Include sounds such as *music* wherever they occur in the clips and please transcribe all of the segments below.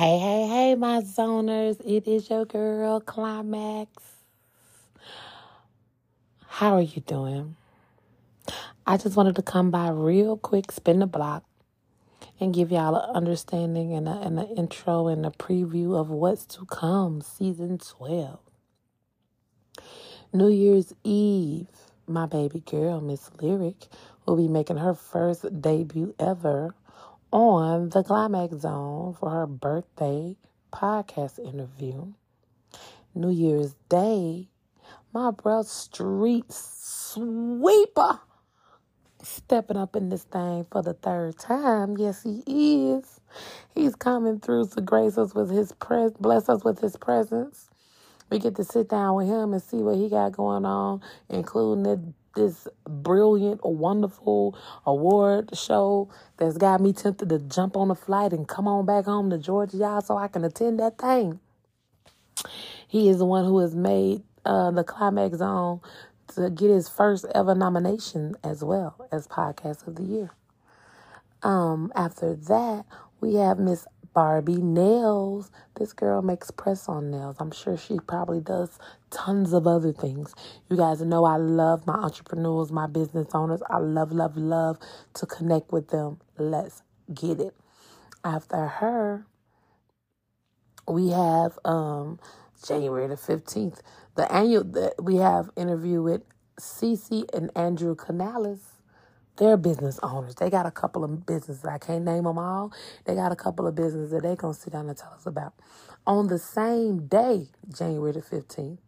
Hey, hey, hey, my zoners. It is your girl, Climax. How are you doing? I just wanted to come by real quick, spin the block, and give y'all an understanding and, an intro and a preview of what's to come, season 12. New Year's Eve, my baby girl, Miss Lyric, will be making her first debut ever on the Climax Zone for her birthday podcast interview. New Year's Day, my bro Street Sweeper stepping up in this thing for the third time. Yes, he is. He's coming through to grace us with his pres bless us with his presence. We get to sit down with him and see what he got going on, including the this brilliant, wonderful award show that's got me tempted to jump on a flight and come on back home to Georgia, y'all, so I can attend that thing. He is the one who has made uh, the Climax Zone to get his first ever nomination as well as Podcast of the Year. Um, after that, we have Miss Barbie Nails. This girl makes press on nails. I'm sure she probably does tons of other things. You guys know I love my entrepreneurs, my business owners. I love, love, love to connect with them. Let's get it. After her, we have um January the 15th. The annual that we have interview with Cece and Andrew Canales they're business owners. They got a couple of businesses. I can't name them all. They got a couple of businesses that they're going to sit down and tell us about. On the same day, January the 15th,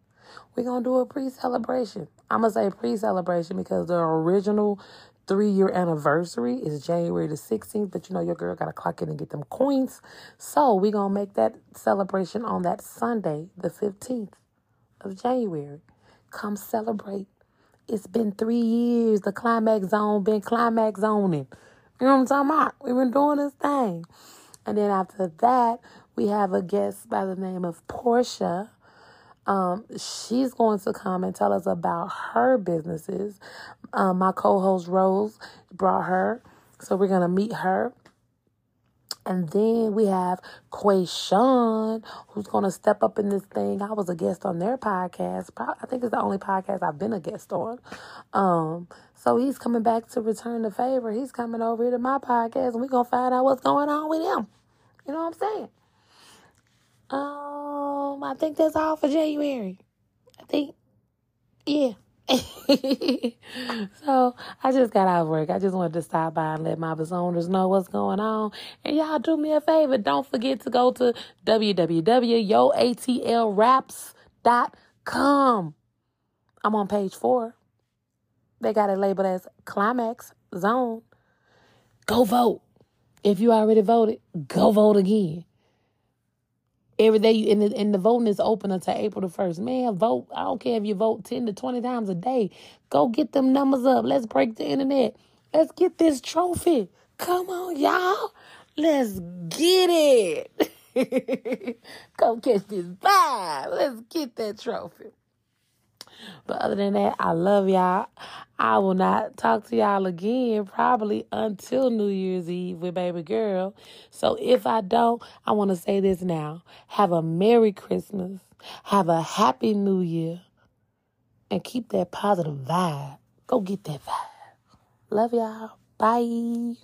we're going to do a pre celebration. I'm going to say pre celebration because the original three year anniversary is January the 16th, but you know, your girl got to clock in and get them coins. So we're going to make that celebration on that Sunday, the 15th of January. Come celebrate it's been three years. The climax zone been climax zoning. You know what I'm talking about? We've been doing this thing. And then after that, we have a guest by the name of Portia. Um, she's going to come and tell us about her businesses. Um, my co-host Rose brought her, so we're gonna meet her. And then we have Quayshawn, who's going to step up in this thing. I was a guest on their podcast. I think it's the only podcast I've been a guest on. Um, so he's coming back to return the favor. He's coming over here to my podcast, and we're going to find out what's going on with him. You know what I'm saying? Um, I think that's all for January. I think, yeah. *laughs* so I just got out of work. I just wanted to stop by and let my owners know what's going on. And y'all do me a favor. Don't forget to go to www.yoatlraps.com. I'm on page four. They got it labeled as Climax Zone. Go vote. If you already voted, go vote again every day and the, and the voting is open until April the 1st. Man, vote. I don't care if you vote 10 to 20 times a day. Go get them numbers up. Let's break the internet. Let's get this trophy. Come on, y'all. Let's get it. *laughs* Come catch this vibe. Let's get that trophy. But other than that, I love y'all. I will not talk to y'all again probably until New Year's Eve with baby girl. So if I don't, I want to say this now. Have a Merry Christmas. Have a Happy New Year. And keep that positive vibe. Go get that vibe. Love y'all. Bye.